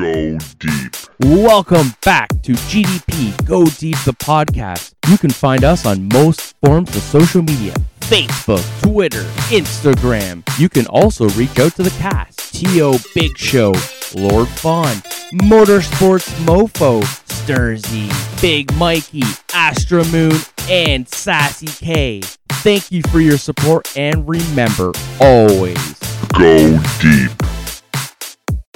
Go deep. Welcome back to GDP Go Deep the podcast. You can find us on most forms of social media Facebook, Twitter, Instagram. You can also reach out to the cast T.O. Big Show, Lord Fawn, Motorsports Mofo, Sturzy, Big Mikey, Astra Moon, and Sassy K. Thank you for your support and remember always Go deep.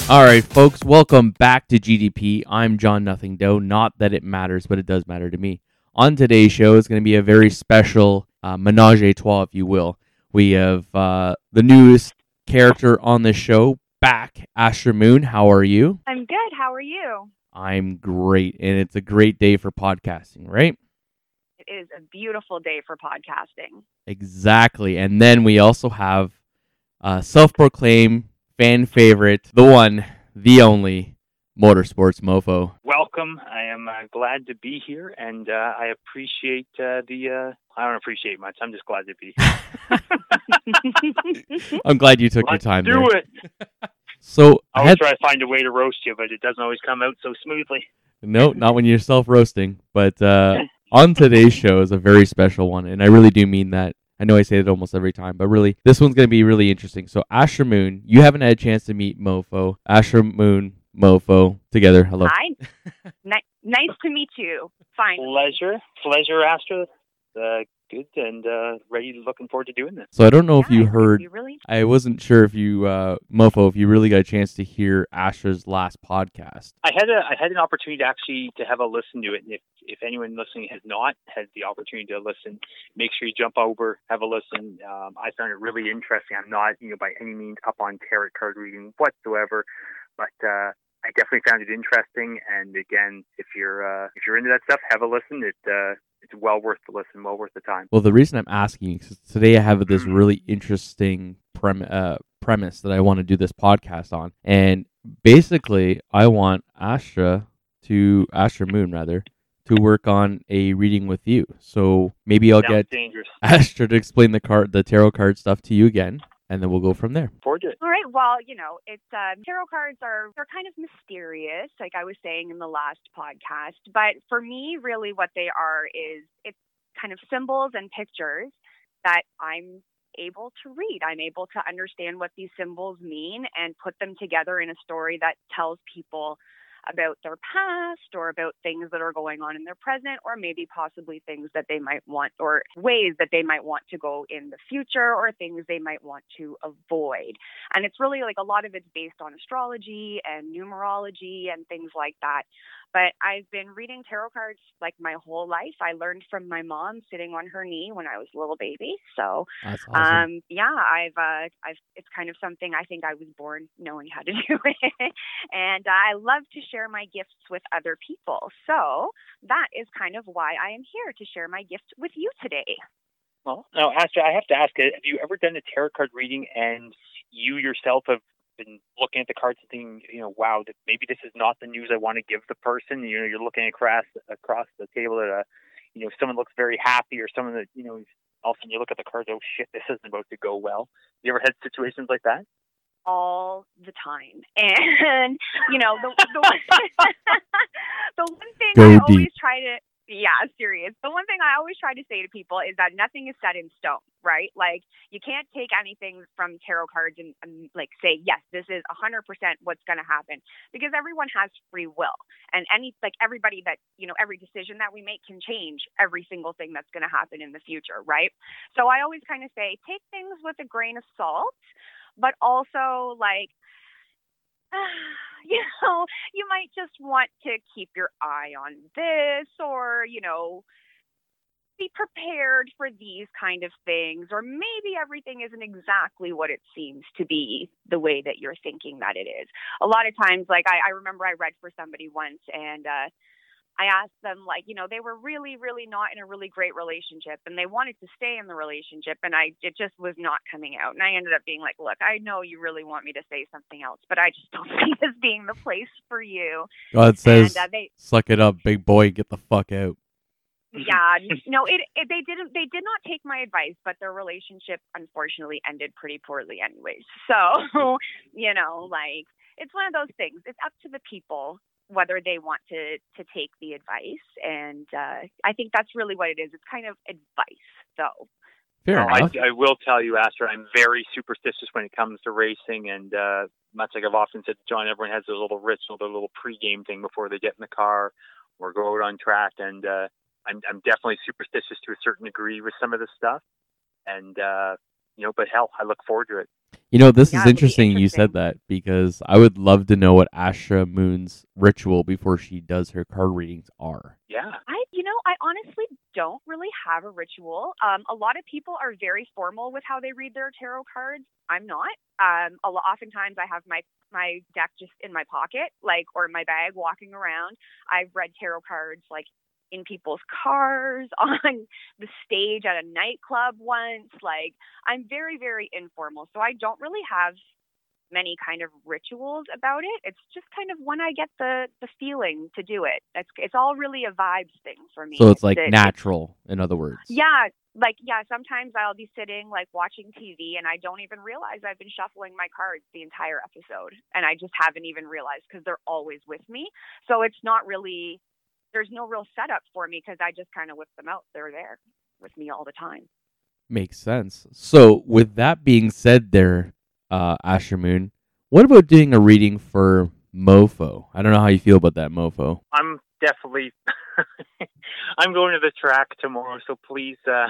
All right, folks, welcome back to GDP. I'm John Nothing Doe. Not that it matters, but it does matter to me. On today's show is going to be a very special uh, menage a trois, if you will. We have uh, the newest character on the show back, Astra Moon. How are you? I'm good. How are you? I'm great, and it's a great day for podcasting, right? It is a beautiful day for podcasting. Exactly. And then we also have uh, self-proclaimed fan favorite, the one, the only, Motorsports Mofo. welcome. I am uh, glad to be here, and uh, I appreciate uh, the. Uh, I don't appreciate much. I'm just glad to be. here. I'm glad you took your Let's time do there. it. So I I'll had, try to find a way to roast you, but it doesn't always come out so smoothly. no, not when you're self roasting. But uh, on today's show is a very special one, and I really do mean that. I know I say it almost every time, but really, this one's going to be really interesting. So, Asher Moon, you haven't had a chance to meet Mofo. Asher Moon, Mofo, together. Hello. Hi. Ni- nice to meet you. Fine. Pleasure, pleasure, Astra. Uh, good and uh, ready. Looking forward to doing this. So, I don't know if you heard be really I wasn't sure if you, uh, Mofo, if you really got a chance to hear Asher's last podcast. I had a I had an opportunity to actually to have a listen to it. And if if anyone listening has not had the opportunity to listen, make sure you jump over, have a listen. Um, I found it really interesting. I'm not you know by any means up on tarot card reading whatsoever, but uh, I definitely found it interesting. And again, if you're uh, if you're into that stuff, have a listen. It uh, it's well worth the listen, well worth the time. Well, the reason I'm asking is today I have this really interesting prem- uh, premise that I want to do this podcast on, and basically I want Astra to Astra Moon rather to work on a reading with you. So maybe I'll Sounds get dangerous. Astra to explain the card, the tarot card stuff to you again, and then we'll go from there. Forward it. All right. Well, you know, it's um, tarot cards are they're kind of mysterious, like I was saying in the last podcast. But for me, really, what they are is it's kind of symbols and pictures that I'm able to read. I'm able to understand what these symbols mean and put them together in a story that tells people about their past or about things that are going on in their present or maybe possibly things that they might want or ways that they might want to go in the future or things they might want to avoid. And it's really like a lot of it's based on astrology and numerology and things like that. But I've been reading tarot cards like my whole life. I learned from my mom sitting on her knee when I was a little baby. So awesome. um, yeah, I've, uh, I've, it's kind of something I think I was born knowing how to do it. and I love to share my gifts with other people. So that is kind of why I am here to share my gift with you today. Well, now, Astra, I have to ask: uh, Have you ever done a tarot card reading and you yourself have been looking at the cards and thinking, you know, wow, maybe this is not the news I want to give the person? You know, you're looking across across the table at a, you know, someone looks very happy or someone that you know, all of a sudden you look at the cards, oh shit, this isn't about to go well. You ever had situations like that? all the time. And you know, the the one, the one thing Go I always try to yeah, serious. The one thing I always try to say to people is that nothing is set in stone, right? Like you can't take anything from tarot cards and, and like say, yes, this is 100% what's going to happen because everyone has free will. And any like everybody that, you know, every decision that we make can change every single thing that's going to happen in the future, right? So I always kind of say take things with a grain of salt but also like you know you might just want to keep your eye on this or you know be prepared for these kind of things or maybe everything isn't exactly what it seems to be the way that you're thinking that it is. A lot of times like i, I remember i read for somebody once and uh I asked them, like, you know, they were really, really not in a really great relationship and they wanted to stay in the relationship. And I, it just was not coming out. And I ended up being like, look, I know you really want me to say something else, but I just don't see this being the place for you. God says, and uh, they, "Suck it up, big boy. Get the fuck out." yeah, no, it, it, they didn't, they did not take my advice, but their relationship unfortunately ended pretty poorly anyways. So, you know, like, it's one of those things. It's up to the people whether they want to to take the advice, and uh, I think that's really what it is. It's kind of advice, though. Fair Well, I, enough. I will tell you, Astor, I'm very superstitious when it comes to racing, and uh, much like I've often said, to John, everyone has their little ritual, their little pregame thing before they get in the car or go out on track, and uh, I'm, I'm definitely superstitious to a certain degree with some of this stuff, and uh, you know, but hell, I look forward to it. You know, this Yeah, is it'll interesting you said that because I would love to know what Asha Moon's ritual before she does her card readings are. Yeah, I, you know, I honestly don't really have a ritual. Um, a lot of people are very formal with how they read their tarot cards. I'm not. Um, a lo- oftentimes I have my my deck just in my pocket, like or in my bag, walking around. I've read tarot cards like in people's cars, on the stage at a nightclub once. Like I'm very, very informal, so I don't really have many kind of rituals about it. It's just kind of when I get the the feeling to do it. It's it's all really a vibes thing for me. So it's like natural, in other words. yeah, like yeah, sometimes I'll be sitting like watching TV and I don't even realize I've been shuffling my cards the entire episode and I just haven't even realized because they're always with me. So it's not really there's no real setup for me because I just kind of whip them out. They're there with me all the time. Makes sense. So, with that being said, there, uh, Asher Moon, what about doing a reading for Mofo? I don't know how you feel about that Mofo. I'm definitely. I'm going to the track tomorrow, so please, uh,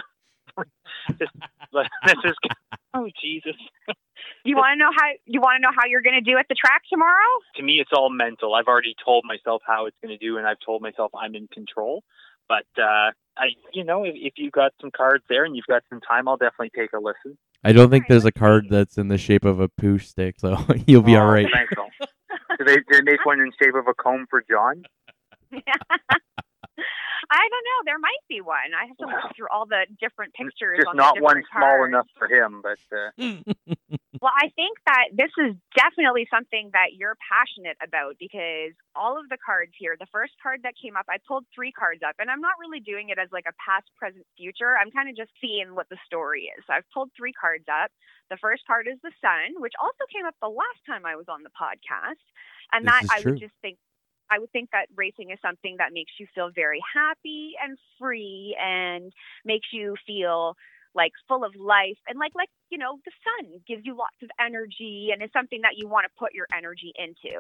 just let let's. Oh Jesus! You want to know how you want to know how you're going to do at the track tomorrow? to me it's all mental i've already told myself how it's going to do and i've told myself i'm in control but uh i you know if, if you've got some cards there and you've got some time i'll definitely take a listen I don't think there's a card that's in the shape of a poo stick, so you'll be Oh, all right. thanks do they, do they make one in shape of a comb for john I don't know. There might be one. I have to Wow. look through all the different pictures. just on not the one different small enough for him but uh Well, I think that this is definitely something that you're passionate about because all of the cards here, the first card that came up, I pulled three cards up, and I'm not really doing it as like a past, present, future. I'm kind of just seeing what the story is. So I've pulled three cards up. The first card is the sun, which also came up the last time I was on the podcast. And This that is I true. would just think I would think that racing is something that makes you feel very happy and free and makes you feel like full of life and like like you know the sun gives you lots of energy and is something that you want to put your energy into.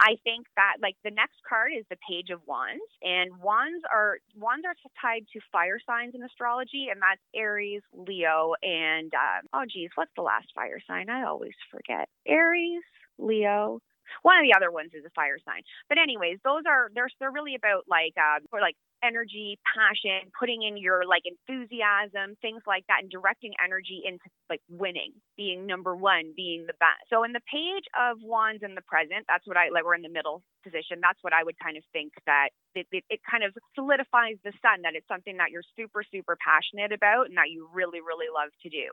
I think that like the next card is the page of wands and wands are wands are tied to fire signs in astrology and that's aries leo and um, oh geez what's the last fire sign? I always forget. Aries leo one of the other ones is a fire sign. But anyways those are they're they're really about like um for like energy passion putting in your like enthusiasm things like that and directing energy into like winning being number one being the best. So in the page of wands in the present that's what i like we're in the middle position that's what i would kind of think that it, it, it kind of solidifies the sun that it's something that you're super super passionate about and that you really really love to do.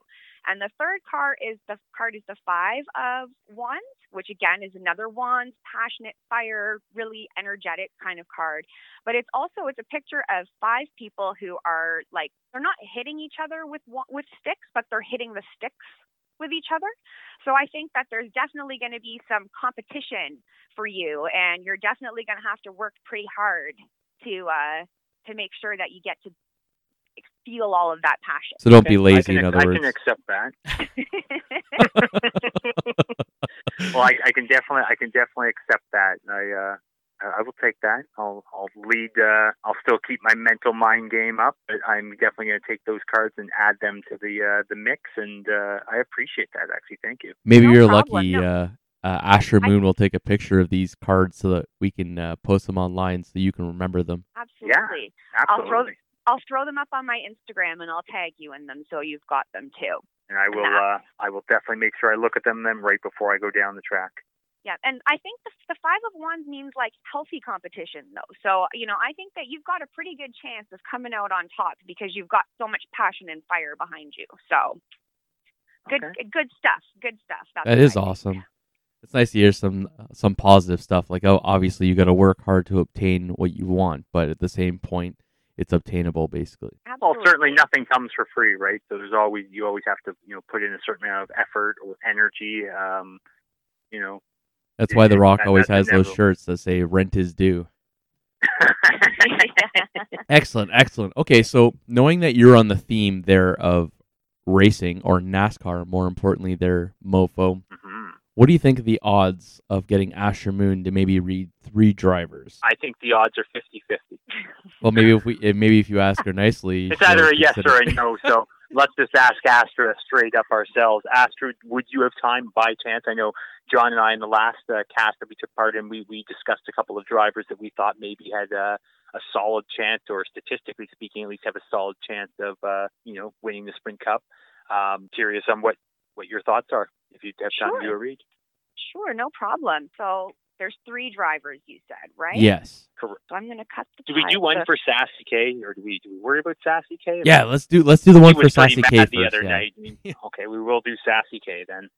And the third card is the card is the five of wands which again is another wands passionate fire really energetic kind of card. But it's also it's a picture of five people who are like they're not hitting each other with wa- with sticks but they're hitting the sticks with each other. So i think that there's definitely going to be some competition for you and you're definitely going to have to work pretty hard to uh to make sure that you get to feel all of that passion. So don't be lazy, can, in ac- other I words. can accept that. Well I, I can definitely i can definitely accept that. I uh I will take that. I'll I'll lead. Uh, I'll still keep my mental mind game up, but I'm definitely going to take those cards and add them to the uh, the mix. And uh, I appreciate that. Actually, thank you. Maybe No you're problem, lucky. no. Uh, uh, Asher I- Moon will take a picture of these cards so that we can uh, post them online so you can remember them. absolutely I'll throw- Absolutely. I'll throw them up on my Instagram and I'll tag you in them so you've got them too. and I will. Uh, I will definitely make sure I look at them then right before I go down the track. Yeah, and I think the, the five of wands means like healthy competition though. So you know, I think that you've got a pretty good chance of coming out on top because you've got so much passion and fire behind you. So good, Okay. good stuff. Good stuff. That's That what is I think. awesome. It's nice to hear some some positive stuff. Like, oh, obviously you got to work hard to obtain what you want, but at the same point, it's obtainable basically. Well, certainly nothing comes for free, right? So there's always you always have to you know put in a certain amount of effort or energy. Um, you know, That's why The Rock always has those shirts that say "Rent is due." Excellent, excellent. Okay, so knowing that you're on the theme there of racing or NASCAR, more importantly, there, Mofo. Mhm. What do you think of the odds of getting Asher Moon to maybe read three drivers? I think the odds are 50-50. Well, maybe if we, maybe if you ask her nicely, It's either a yes or a no. So let's just ask Astra straight up ourselves. Astra, would you have time by chance? I know John and I in the last uh, cast that we took part in, we, we discussed a couple of drivers that we thought maybe had uh, a solid chance, or statistically speaking, at least have a solid chance of uh, you know winning the Sprint Cup. Um, curious on what what your thoughts are if you'd have time to do Sure. a read. Sure, no problem. So there's three drivers you said, right? Yes. Correct. So I'm going to cut the Do we do one the- for Sassy K, or do we do we worry about Sassy K? Yeah, let's do let's do the one for Sassy K mad first. the other yeah. night. Okay, we will do Sassy K then.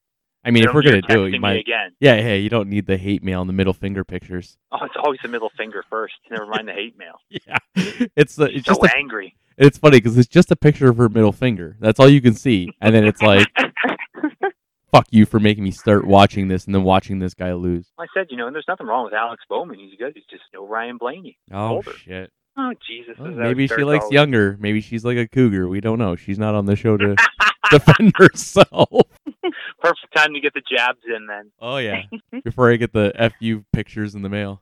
I mean, if Don't we're gonna do it, you might. again. Yeah, hey, you don't need the hate mail and the middle finger pictures. Oh, it's always the middle finger first. Never mind the hate mail. Yeah, it's the, He's it's just so a, angry. it's funny because it's just a picture of her middle finger. That's all you can see, and then it's like, "Fuck you for making me start watching this," and then watching this guy lose. I said, you know, and there's nothing wrong with Alex Bowman. He's good. He's just no Ryan Blaney. Oh Older. shit! Oh Jesus! Well, maybe she likes always- younger. Maybe she's like a cougar. We don't know. She's not on the show to defend herself. Perfect time to get the jabs in then. Oh yeah. Before I get the fu pictures in the mail.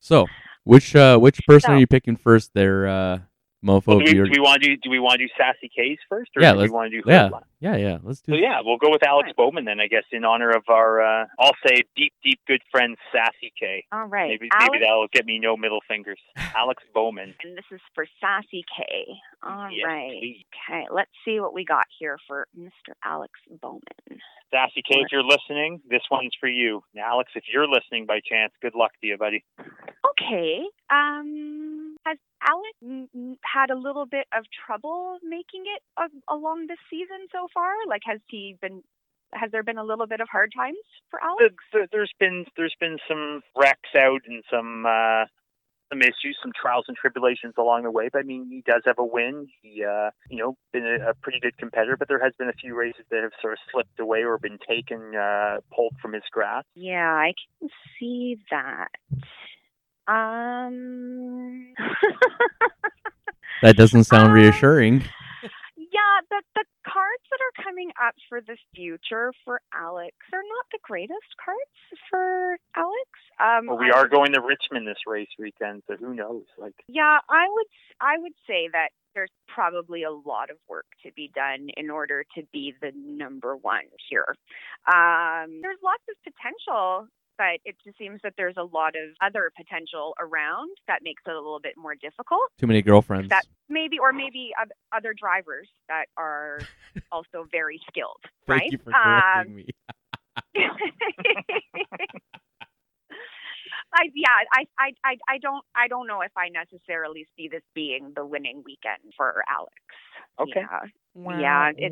So, which uh which person are you picking first there, uh mofo? Well, do, we, you're- do we want to do? Do we want to do Sassy K's first, or Yeah, do we want to do? yeah. Hoopla? yeah, yeah. Let's do So yeah, we'll go with Alex Right. Bowman then. I guess in honor of our, uh, I'll say deep, deep good friend Sassy K. All right. Maybe Alex, maybe that'll get me no middle fingers. Alex Bowman. and this is for Sassy K. All right. Yes, please. Okay, let's see what we got here for Mr. Alex Bowman. Sassy K, if you're listening, this one's for you. Now, Alex, if you're listening by chance, good luck to you, buddy. Okay. Um, mm, mm, had a little bit of trouble making it a- along this season so far? Like, has he been? Has there been a little bit of hard times for? There- There's been there's been some wrecks out and some uh, some issues, some trials and tribulations along the way. But I mean, he does have a win. He uh, you know been a, a pretty good competitor, but there has been a few races that have sort of slipped away or been taken uh, pulled from his grasp. Yeah, I can see that. Um. That doesn't sound Um, reassuring. Yeah, the the cards that are coming up for the future for Alex are not the greatest cards for Alex. Um, Well, we I are going to Richmond this race weekend, so who knows? Like, Yeah, I would I would say that there's probably a lot of work to be done in order to be the number one here. Um, there's lots of potential, but it just seems that there's a lot of other potential around that makes it a little bit more difficult. Too many girlfriends. That maybe, or maybe other drivers that are also very skilled, Thank right? you for Um, me. I yeah, I, I I I don't I don't know if I necessarily see this being the winning weekend for Alex. Okay. Yeah, yeah, it-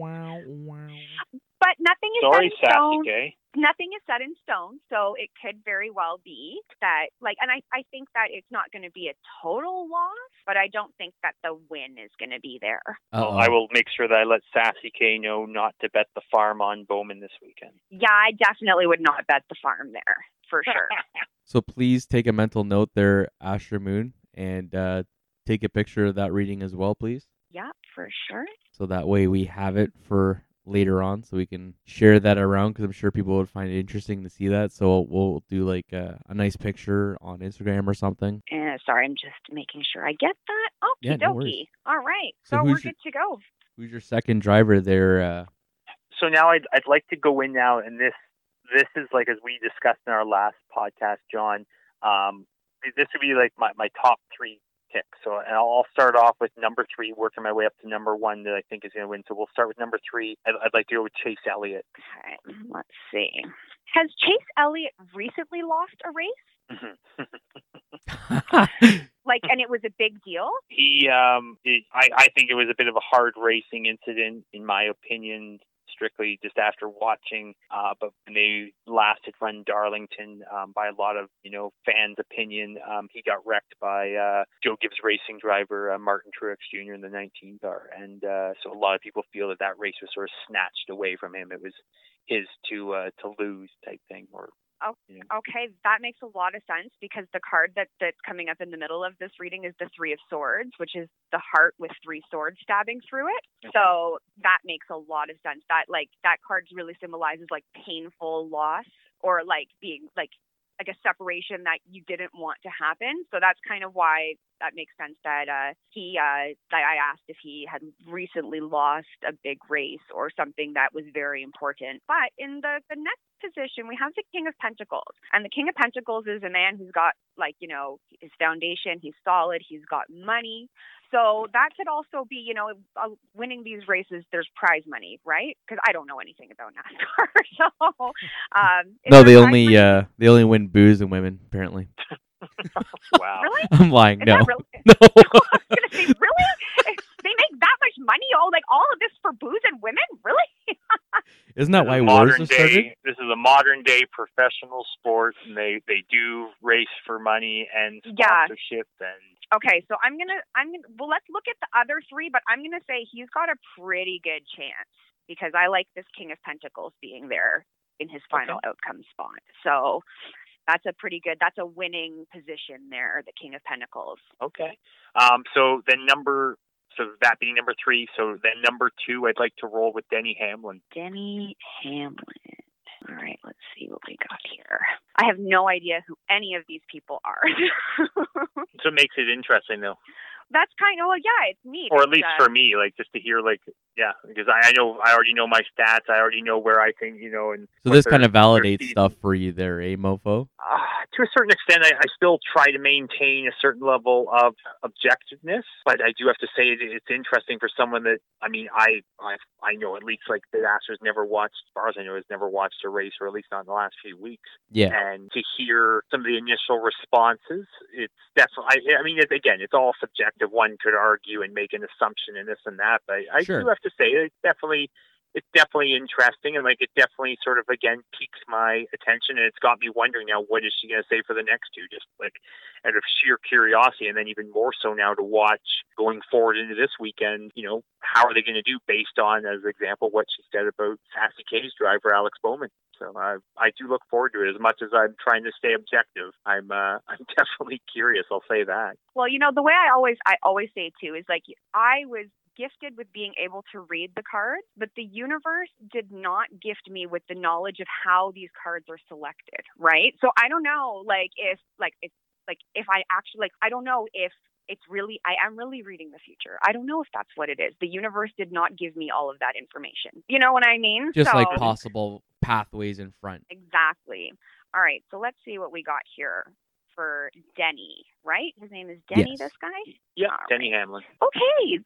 but nothing is sorry, set in stone. Sassy K. Nothing is set in stone, so it could very well be that like, and I I think that it's not going to be a total loss, but I don't think that the win is going to be there. Well, Uh-oh. I will make sure that I let Sassy K know not to bet the farm on Bowman this weekend. Yeah, I definitely would not bet the farm there for sure. So please take a mental note there, Asher Moon, and uh, take a picture of that reading as well, please. yeah, for sure. So that way we have it for later on, so we can share that around because I'm sure people would find it interesting to see that. So we'll do like a, a nice picture on Instagram or something. Uh, sorry, I'm just making sure I get that. Okie Yeah, no dokie. worries. All right. So So, we're your- good to go. Who's your second driver there? Uh, so now I'd, I'd like to go in now, and this this is like as we discussed in our last podcast, John. Um, this would be like my, my top three picks. So and I'll start off with number three, working my way up to number one that I think is going to win. So we'll start with number three. I'd, I'd like to go with Chase Elliott. Okay, let's see. Has Chase Elliott recently lost a race? Like, and it was a big deal? he, um, it, I, I think it was a bit of a hard racing incident, in my opinion. Strictly just after watching, uh, but when they last had run Darlington, um, by a lot of you know fans' opinion, um, he got wrecked by uh, Joe Gibbs Racing driver uh, Martin Truex Jr. in the 19 car, and uh, so a lot of people feel that that race was sort of snatched away from him. It was his to uh, to lose type thing, or Oh, okay, that makes a lot of sense because the card that that's coming up in the middle of this reading is the Three of Swords, which is the heart with three swords stabbing through it. So that makes a lot of sense. That like that card really symbolizes like painful loss or like being like like a separation that you didn't want to happen. So that's kind of why that makes sense that uh, he uh, that I asked if he had recently lost a big race or something that was very important. But in the the next position, we have the King of Pentacles, and the King of Pentacles is a man who's got like you know his foundation, he's solid, he's got money. So that could also be, you know, uh, winning these races. There's prize money, right? Because I don't know anything about NASCAR. so, um, No, there they only money? uh they only win booze and women apparently. Wow. really? I'm lying. Is no. really? No. I was gonna say, really? they make that much money? All like all of this for booze and women? Really? Isn't that This why is wars modern was started? day. This is a modern day professional sport, and they they do race for money and Yeah. sponsorship and Okay, so I'm gonna I'm gonna well let's look at the other three, but I'm gonna say he's got a pretty good chance because I like this King of Pentacles being there in his final outcome spot. So that's a pretty good that's a winning position there, the King of Pentacles. Okay. Um, so then number, so that being number three. So then number two, I'd like to roll with Denny Hamlin. Denny Hamlin. All right, let's see what we got here. I have no idea who any of these people are. So it makes it interesting, though, that's kind of well, yeah, it's neat. or at least uh, for me, like just to hear, like, yeah, because I, I know I already know my stats. I already know where I think, you know, and So this kind of validates stuff for you there, eh, mofo? Uh, to a certain extent, I, I still try to maintain a certain level of objectiveness, but I do have to say it, it's interesting for someone that I mean, I I I know at least like the Masters never watched, as far as I know, has never watched a race, or at least not in the last few weeks. Yeah. and to hear some of the initial responses, it's definitely. I, I mean, it, again, it's all subjective. One could argue and make an assumption and this and that, but I Sure. do have to say it's definitely. It's definitely interesting, and like it definitely sort of again piques my attention, and it's got me wondering now what is she going to say for the next two, just like out of sheer curiosity, and then even more so now to watch going forward into this weekend. You know, how are they going to do based on, as an example, what she said about Sassy K's driver Alex Bowman. So I I do look forward to it as much as I'm trying to stay objective. I'm uh, I'm definitely curious. I'll say that. Well, you know, the way I always I always say too is like I was gifted with being able to read the cards, but the universe did not gift me with the knowledge of how these cards are selected, right? So I don't know like if like if like if I actually like I don't know if it's really I am really reading the future. I don't know if that's what it is. The universe did not give me all of that information. You know what I mean? Just like possible pathways in front. Exactly. All right, so let's see what we got here for Denny, right? His name is Denny, Yes. this guy? Yeah, All Denny Hamlin. Okay,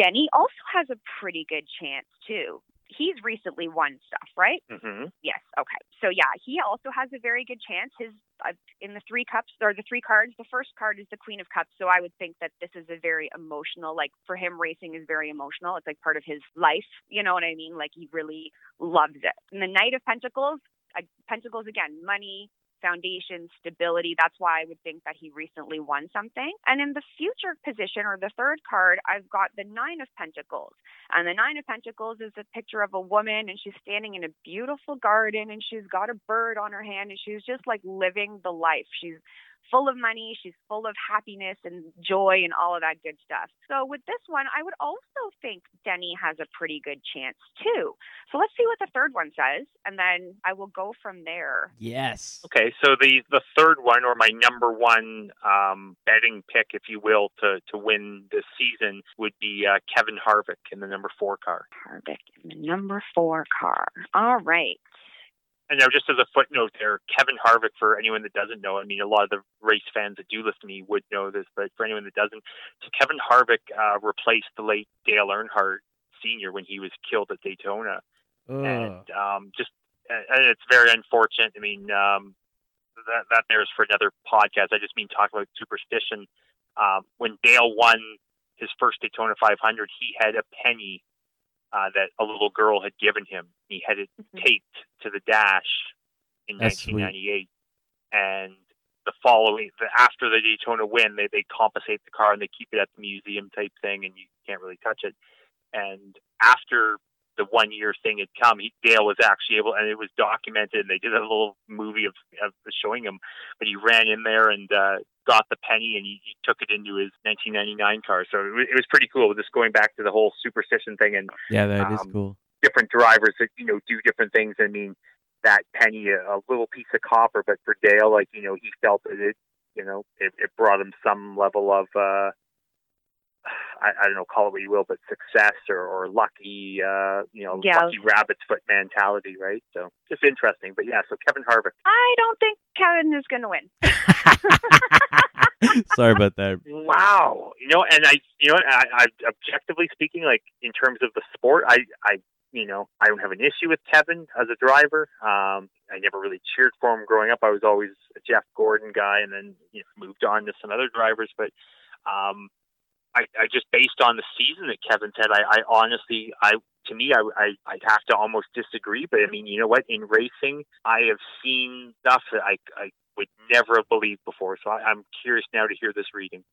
Denny also has a pretty good chance too. He's recently won stuff, right? hmm Yes. Okay. So yeah, he also has a very good chance. His uh, in the three cups or the three cards. The first card is the Queen of Cups. So I would think that this is a very emotional. Like for him, racing is very emotional. It's like part of his life. You know what I mean? Like he really loves it. And the Knight of Pentacles. Uh, Pentacles again, money, foundation, stability. That's why I would think that he recently won something. And in the future position or the third card, I've got the Nine of Pentacles. And the Nine of Pentacles is a picture of a woman and she's standing in a beautiful garden and she's got a bird on her hand and she's just like living the life. She's full of money, she's full of happiness and joy and all of that good stuff. So with this one, I would also think Denny has a pretty good chance too. So let's see what the third one says and then I will go from there. Yes. Okay, so the the third one, or my number one um, betting pick, if you will, to to win this season would be uh, Kevin Harvick in the number four car. Harvick in the number four car. All right. And now, just as a footnote there, Kevin Harvick, for anyone that doesn't know, I mean, a lot of the race fans that do listen to me would know this, but for anyone that doesn't, so Kevin Harvick uh, replaced the late Dale Earnhardt Sr. when he was killed at Daytona. Ugh. and um, just and it's very unfortunate. I mean, um, that that there's for another podcast. I just mean talk about superstition. Um, when Dale won his first Daytona 500, he had a penny uh, that a little girl had given him. He had it Mhm. taped to the dash in That's sweet. 1998, and the following the, after the Daytona win, they they compensate the car and they keep it at the museum type thing, and you can't really touch it. And after the one year thing had come, he, Dale was actually able, and it was documented. And they did a little movie of, of showing him, but he ran in there and uh, got the penny and he, he took it into his 1999 car. So it was, it was pretty cool. Just going back to the whole superstition thing and Yeah, that is Um, cool. different drivers that you know do different things. I mean, that penny, a, a little piece of copper, but for Dale, like you know, he felt that it, you know, it, it brought him some level of, uh, I, I don't know, call it what you will, but success or, or lucky, uh, you know, Yeah. lucky rabbit's foot mentality, right? So just interesting. But yeah, so Kevin Harvick. I don't think Kevin is going to win. Sorry about that. Wow, you know, and I, you know, I, I objectively speaking, like in terms of the sport, I, I, you know, I don't have an issue with Kevin as a driver. Um, I never really cheered for him growing up. I was always a Jeff Gordon guy, and then you know, moved on to some other drivers. But um, I, I just based on the season that Kevin's had, I, I honestly, I to me, I, I I'd have to almost disagree. But I mean, you know what? In racing, I have seen stuff that I, I would never have believed before. So I, I'm curious now to hear this reading.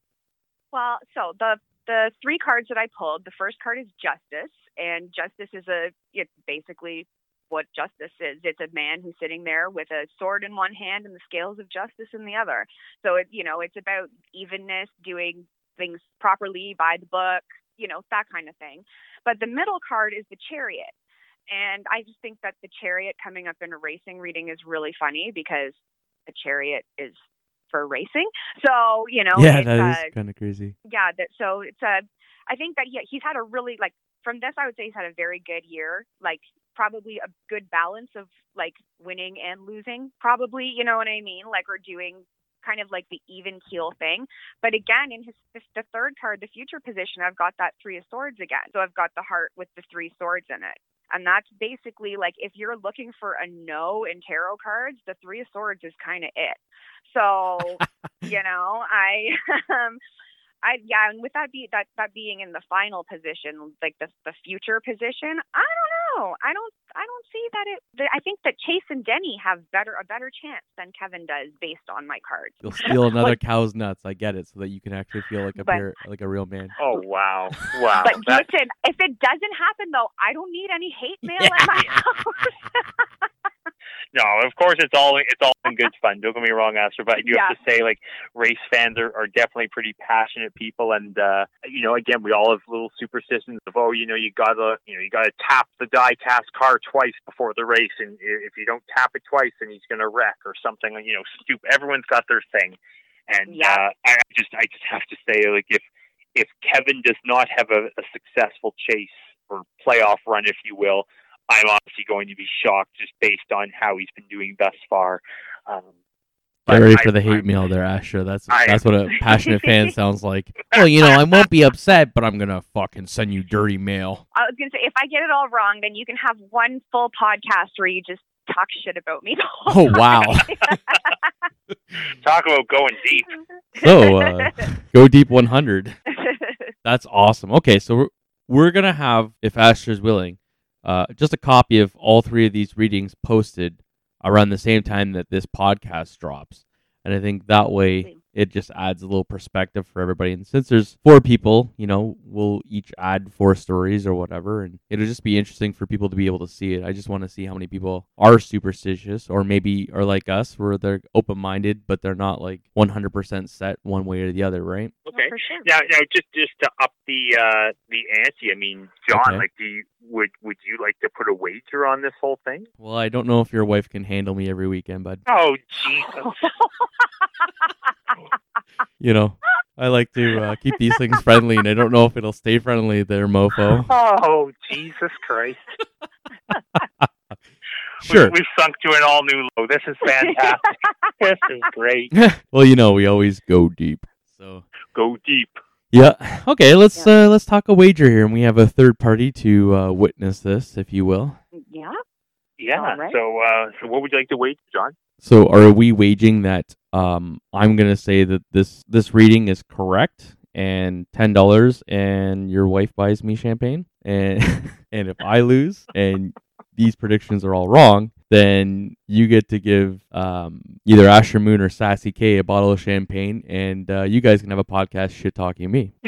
Well, so the the three cards that I pulled, the first card is Justice, and Justice is a it's basically what justice is. It's a man who's sitting there with a sword in one hand and the scales of justice in the other. So it you know, it's about evenness, doing things properly by the book, you know, that kind of thing. But the middle card is the Chariot. And I just think that the Chariot coming up in a racing reading is really funny because the Chariot is for racing. So, you know, yeah, that is kind of crazy. yeah that so it's a i think that yeah he's had a really like from this i would say he's had a very good year like probably a good balance of like winning and losing probably you know what i mean like or doing kind of like the even keel thing. But again in his this, the third card the future position i've got that three of swords again. So i've got the heart with the three swords in it. And that's basically like if you're looking for a no in tarot cards the three of swords is kind of it. So you know i um I yeah, and with that be that that being in the final position, like the the future position, I don't know. I don't I don't see that it. I think that Chase and Denny have better a better chance than Kevin does based on my cards. You'll steal another Like- cow's nuts. I get it, so that you can actually feel like a But- bear, like a real man. Oh wow, wow! But That- listen, if it doesn't happen though, I don't need any hate mail Yeah. at my house. no, of course it's all it's all in good fun. Don't get me wrong, Astro, but I do have to say, like, race fans are, are definitely pretty passionate people, and uh, you know, again, we all have little superstitions of, oh, you know, you gotta, you know, you gotta tap the die cast car twice before the race, and if you don't tap it twice, then he's gonna wreck or something. You know, stupid. Everyone's got their thing, and Yeah. uh, I I just, I just have to say, like, if if Kevin does not have a, a successful chase or playoff run, if you will, I'm honestly going to be shocked just based on how he's been doing thus far. Um, Get but ready I- for the hate I'm- mail there, Asher. That's I- that's what a passionate fan sounds like. Well, you know, I won't be upset, but I'm gonna fucking send you dirty mail. I was gonna say if I get it all wrong, then you can have one full podcast where you just talk shit about me. Oh wow. Talk about going deep. So uh, go deep 100. That's awesome. Okay, so we're, we're gonna have, if Asher's willing, uh, just a copy of all three of these readings posted around the same time that this podcast drops, and I think that way it just adds a little perspective for everybody. And since there's four people, you know, we'll each add four stories or whatever, and it'll just be interesting for people to be able to see it. I just want to see how many people are superstitious, or maybe are like us, where they're open-minded, but they're not like 100% set one way or the other, right? Okay. For sure. Now, now, just just to up the uh, the ante, I mean, John, Okay. like, do you, would would you like to put a wager on this whole thing? Well, I don't know if your wife can handle me every weekend, but Oh, Jesus! you know, I like to uh, keep these things friendly, and I don't know if it'll stay friendly there, mofo. oh, Jesus Christ! Sure. we, we've sunk to an all new low. This is fantastic. this is great. well, you know, we always go deep. So Go deep. Yeah, okay. Let's uh, let's talk a wager here, and we have a third party to uh, witness this, if you will. yeah. Yeah. All right. So, uh, so what would you like to wager, John? So, are we waging that um, I'm gonna say that this this reading is correct and ten dollars, and your wife buys me champagne, and and if I lose and these predictions are all wrong, then you get to give um, either Asher Moon or Sassy K a bottle of champagne, and uh, you guys can have a podcast shit talking me,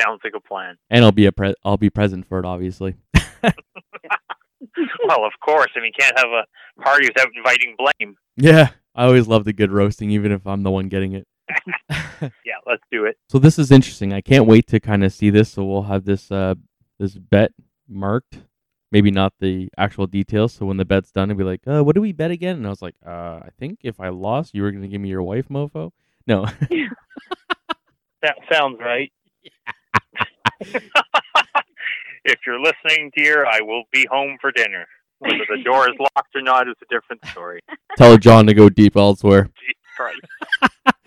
Sounds like a plan. and I'll be a pre- I'll be present for it, obviously. well, of course. I mean, you can't have a party without inviting blame. Yeah, I always love the good roasting, even if I'm the one getting it. Yeah, let's do it. So this is interesting. I can't wait to kind of see this. So we'll have this uh this bet marked. Maybe not the actual details. So when the bet's done, it'll be like, uh, what do we bet again? And I was like, uh, I think if I lost, you were gonna give me your wife, mofo. No. That sounds right. if you're listening, dear, I will be home for dinner. Whether the door is locked or not is a different story. Tell John to go deep elsewhere. Jesus Christ.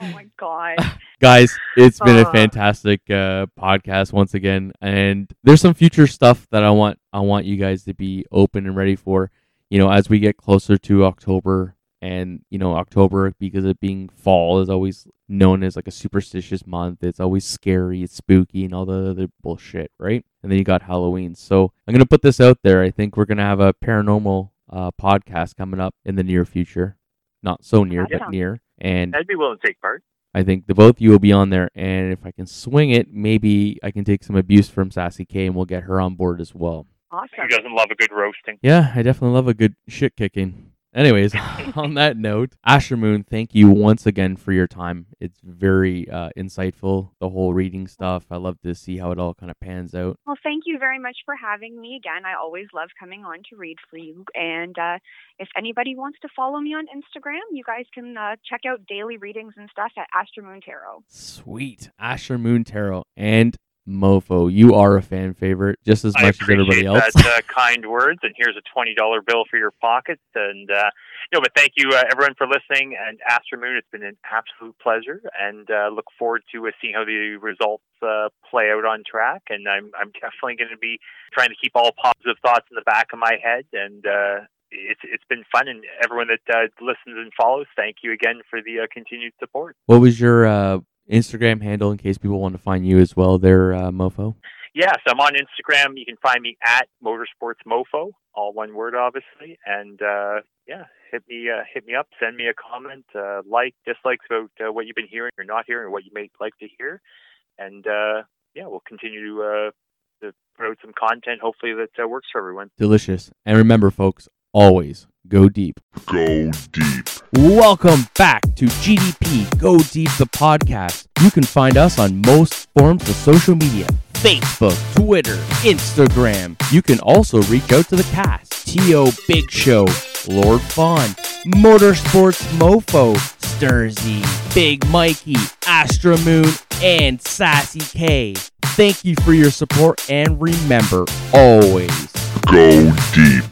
Oh my god. Guys, it's been a fantastic uh, podcast once again, and there's some future stuff that I want I want you guys to be open and ready for. You know, as we get closer to October, and you know, October because it being fall is always known as like a superstitious month. It's always scary, it's spooky, and all the other bullshit, right? And then you got Halloween. So I'm gonna put this out there. I think we're gonna have a paranormal uh, podcast coming up in the near future. Not so near, Yeah. but near. And I'd be willing to take part. I think the both of you will be on there, and if I can swing it, maybe I can take some abuse from Sassy K, and we'll get her on board as well. Awesome. Who doesn't love a good roasting? Yeah, I definitely love a good shit kicking. Anyways, on that note, Asher Moon, thank you once again for your time. It's very uh, insightful, the whole reading stuff. I love to see how it all kind of pans out. Well, thank you very much for having me again. I always love coming on to read for you. And uh, if anybody wants to follow me on Instagram, you guys can uh, check out daily readings and stuff at Astro Moon Tarot. Sweet. Asher Moon Tarot and Mofo, you are a fan favorite just as I much as everybody else. that uh, kind words, and here's a twenty dollar bill for your pocket. And uh, you know, but thank you uh, everyone for listening. And Astro Moon, it's been an absolute pleasure, and uh, look forward to uh, seeing how the results uh, play out on track. And I'm I'm definitely going to be trying to keep all positive thoughts in the back of my head. And uh, it's it's been fun, and everyone that uh, listens and follows, thank you again for the uh, continued support. what was your uh, Instagram handle in case people want to find you as well there, uh, Mofo? Yes, I'm on Instagram. You can find me at Motorsports Mofo, all one word, obviously. And uh, yeah, hit me uh, hit me up, send me a comment, uh, like, dislikes about uh, what you've been hearing or not hearing, or what you may like to hear. And uh, yeah, we'll continue to, uh, to put out some content, hopefully that uh, works for everyone. Delicious. And remember, folks, always go deep. Go deep. Welcome back to GDP Go Deep the podcast. You can find us on most forms of social media Facebook, Twitter, Instagram. You can also reach out to the cast T.O. Big Show, Lord Fawn, Motorsports Mofo, Sturzy, Big Mikey, Astra Moon, and Sassy K. Thank you for your support and remember always Go deep.